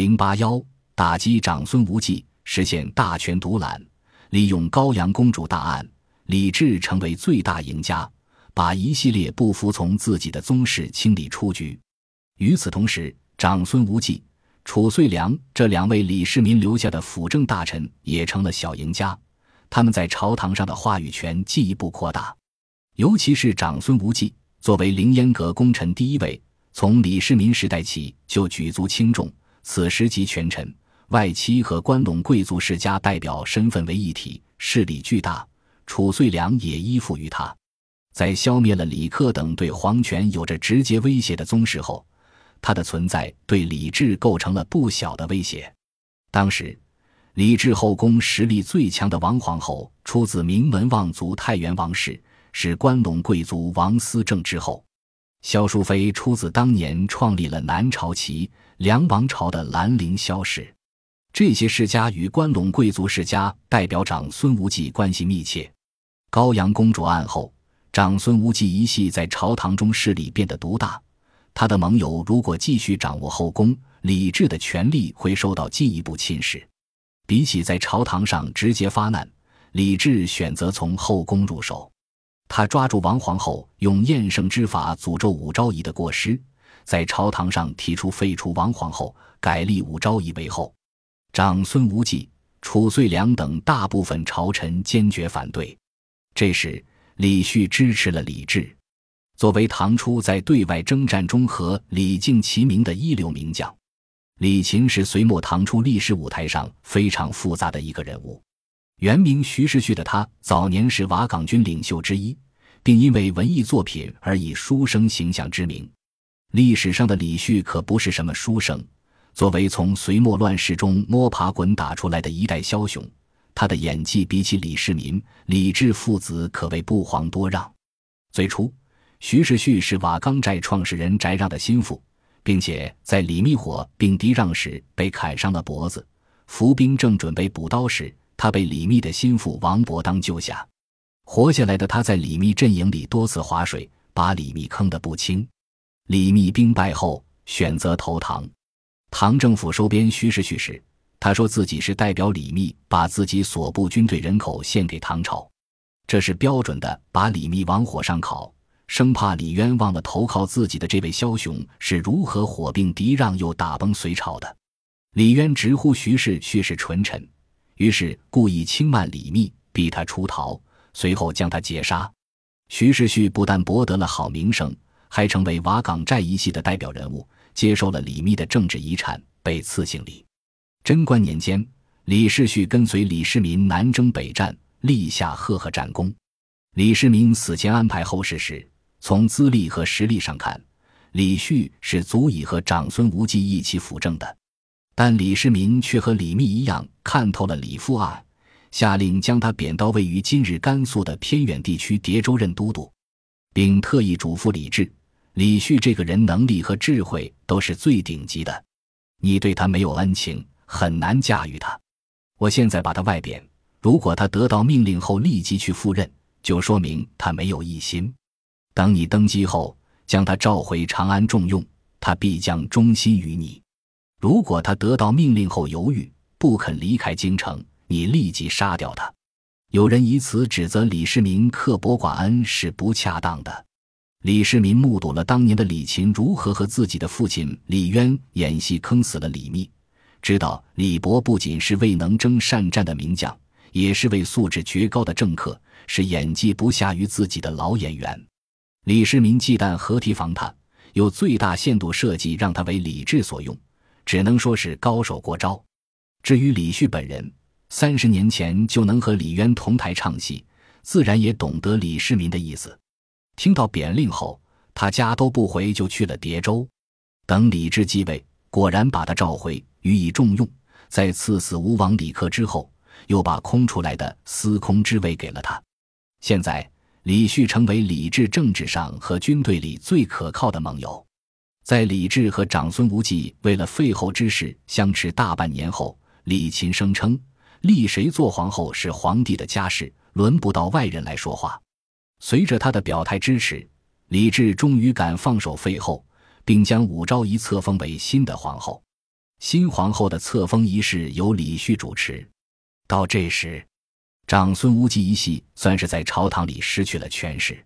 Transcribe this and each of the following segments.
零八幺打击长孙无忌，实现大权独揽，利用高阳公主大案，李治成为最大赢家，把一系列不服从自己的宗室清理出局。与此同时，长孙无忌、褚遂良这两位李世民留下的辅政大臣也成了小赢家，他们在朝堂上的话语权进一步扩大。尤其是长孙无忌，作为凌烟阁功臣第一位，从李世民时代起就举足轻重。此时集权臣、外戚和关陇贵族世家代表身份为一体，势力巨大。褚遂良也依附于他。在消灭了李克等对皇权有着直接威胁的宗室后，他的存在对李治构成了不小的威胁。当时，李治后宫实力最强的王皇后出自名门望族太原王氏。是关陇贵族王思政之后，萧淑妃出自当年创立了南朝齐梁王朝的兰陵萧氏。这些世家与关陇贵族世家代表长孙无忌关系密切。高阳公主案后，长孙无忌一系在朝堂中势力变得独大。他的盟友如果继续掌握后宫，李治的权力会受到进一步侵蚀。比起在朝堂上直接发难，李治选择从后宫入手。他抓住王皇后用厌胜之法诅咒武昭仪的过失，在朝堂上提出废除王皇后，改立武昭仪为后。长孙无忌、褚遂良等大部分朝臣坚决反对。这时，李旭支持了李治。作为唐初在对外征战中和李靖齐名的一流名将，李勤是隋末唐初历史舞台上非常复杂的一个人物。原名徐世旭的他，早年是瓦岗军领袖之一，并因为文艺作品而以书生形象知名。历史上的李旭可不是什么书生，作为从隋末乱世中摸爬滚打出来的一代枭雄，他的演技比起李世民、李治父子可谓不遑多让。最初，徐世旭是瓦岗寨创始人翟让的心腹，并且在李密火并敌让时被砍伤了脖子，伏兵正准备补刀时。他被李密的心腹王伯当救下，活下来的他在李密阵营里多次划水，把李密坑得不轻。李密兵败后选择投唐，唐政府收编徐世旭时，他说自己是代表李密把自己所部军队人口献给唐朝，这是标准的把李密往火上烤，生怕李渊忘了投靠自己的这位枭雄是如何火并敌让又打崩隋朝的。李渊直呼徐世去是纯臣。于是故意轻慢李密，逼他出逃，随后将他劫杀。徐世旭不但博得了好名声，还成为瓦岗寨一系的代表人物，接受了李密的政治遗产，被赐姓李。贞观年间，李世绪跟随李世民南征北战，立下赫赫战功。李世民死前安排后事时，从资历和实力上看，李旭是足以和长孙无忌一起辅政的。但李世民却和李密一样看透了李富案，下令将他贬到位于今日甘肃的偏远地区叠州任都督，并特意嘱咐李治：李旭这个人能力和智慧都是最顶级的，你对他没有恩情，很难驾驭他。我现在把他外贬，如果他得到命令后立即去赴任，就说明他没有异心。等你登基后，将他召回长安重用，他必将忠心于你。如果他得到命令后犹豫，不肯离开京城，你立即杀掉他。有人以此指责李世民刻薄寡恩是不恰当的。李世民目睹了当年的李勤如何和自己的父亲李渊演戏坑死了李密，知道李博不仅是位能征善战的名将，也是位素质绝高的政客，是演技不下于自己的老演员。李世民忌惮何提防他，有最大限度设计让他为李治所用。只能说是高手过招。至于李旭本人，三十年前就能和李渊同台唱戏，自然也懂得李世民的意思。听到贬令后，他家都不回，就去了叠州。等李治继位，果然把他召回，予以重用。在赐死吴王李克之后，又把空出来的司空之位给了他。现在，李旭成为李治政治上和军队里最可靠的盟友。在李治和长孙无忌为了废后之事相持大半年后，李勤声称立谁做皇后是皇帝的家事，轮不到外人来说话。随着他的表态支持，李治终于敢放手废后，并将武昭仪册封为新的皇后。新皇后的册封仪式由李旭主持。到这时，长孙无忌一系算是在朝堂里失去了权势。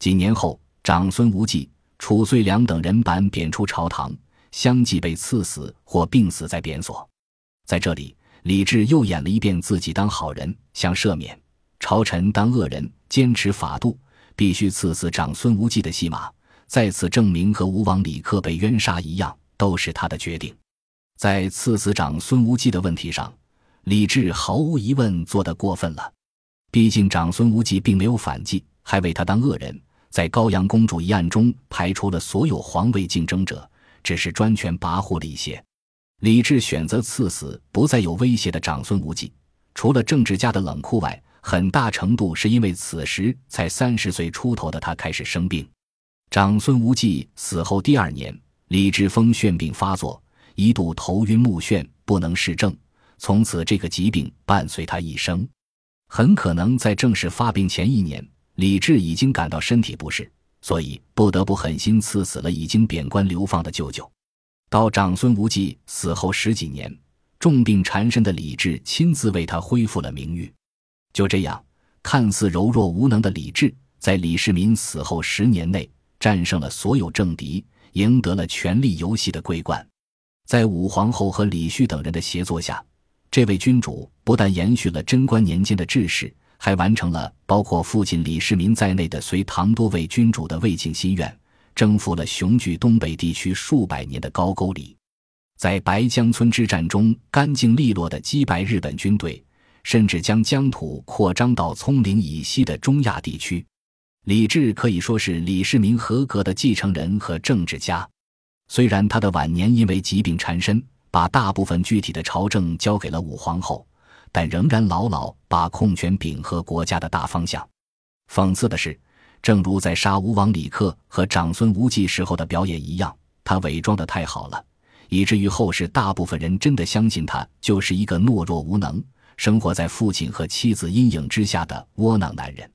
几年后，长孙无忌、褚遂良等人板贬出朝堂，相继被赐死或病死在贬所。在这里，李治又演了一遍自己当好人，想赦免朝臣当恶人，坚持法度，必须赐死长孙无忌的戏码，再次证明和吴王李克被冤杀一样，都是他的决定。在赐死长孙无忌的问题上，李治毫无疑问做得过分了。毕竟长孙无忌并没有反击，还为他当恶人。在高阳公主一案中排除了所有皇位竞争者，只是专权跋扈了一些。李治选择赐死不再有威胁的长孙无忌，除了政治家的冷酷外，很大程度是因为此时才三十岁出头的他开始生病。长孙无忌死后第二年，李治风眩病发作，一度头晕目眩，不能视政。从此，这个疾病伴随他一生。很可能在正式发病前一年。李治已经感到身体不适，所以不得不狠心赐死了已经贬官流放的舅舅。到长孙无忌死后十几年，重病缠身的李治亲自为他恢复了名誉。就这样，看似柔弱无能的李治，在李世民死后十年内战胜了所有政敌，赢得了权力游戏的桂冠。在武皇后和李旭等人的协作下，这位君主不但延续了贞观年间的志士。还完成了包括父亲李世民在内的隋唐多位君主的魏晋心愿，征服了雄踞东北地区数百年的高句丽，在白江村之战中干净利落地击败日本军队，甚至将疆土扩张到葱岭以西的中亚地区。李治可以说是李世民合格的继承人和政治家，虽然他的晚年因为疾病缠身，把大部分具体的朝政交给了武皇后。但仍然牢牢把控权柄和国家的大方向。讽刺的是，正如在杀吴王李克和长孙无忌时候的表演一样，他伪装的太好了，以至于后世大部分人真的相信他就是一个懦弱无能、生活在父亲和妻子阴影之下的窝囊男人。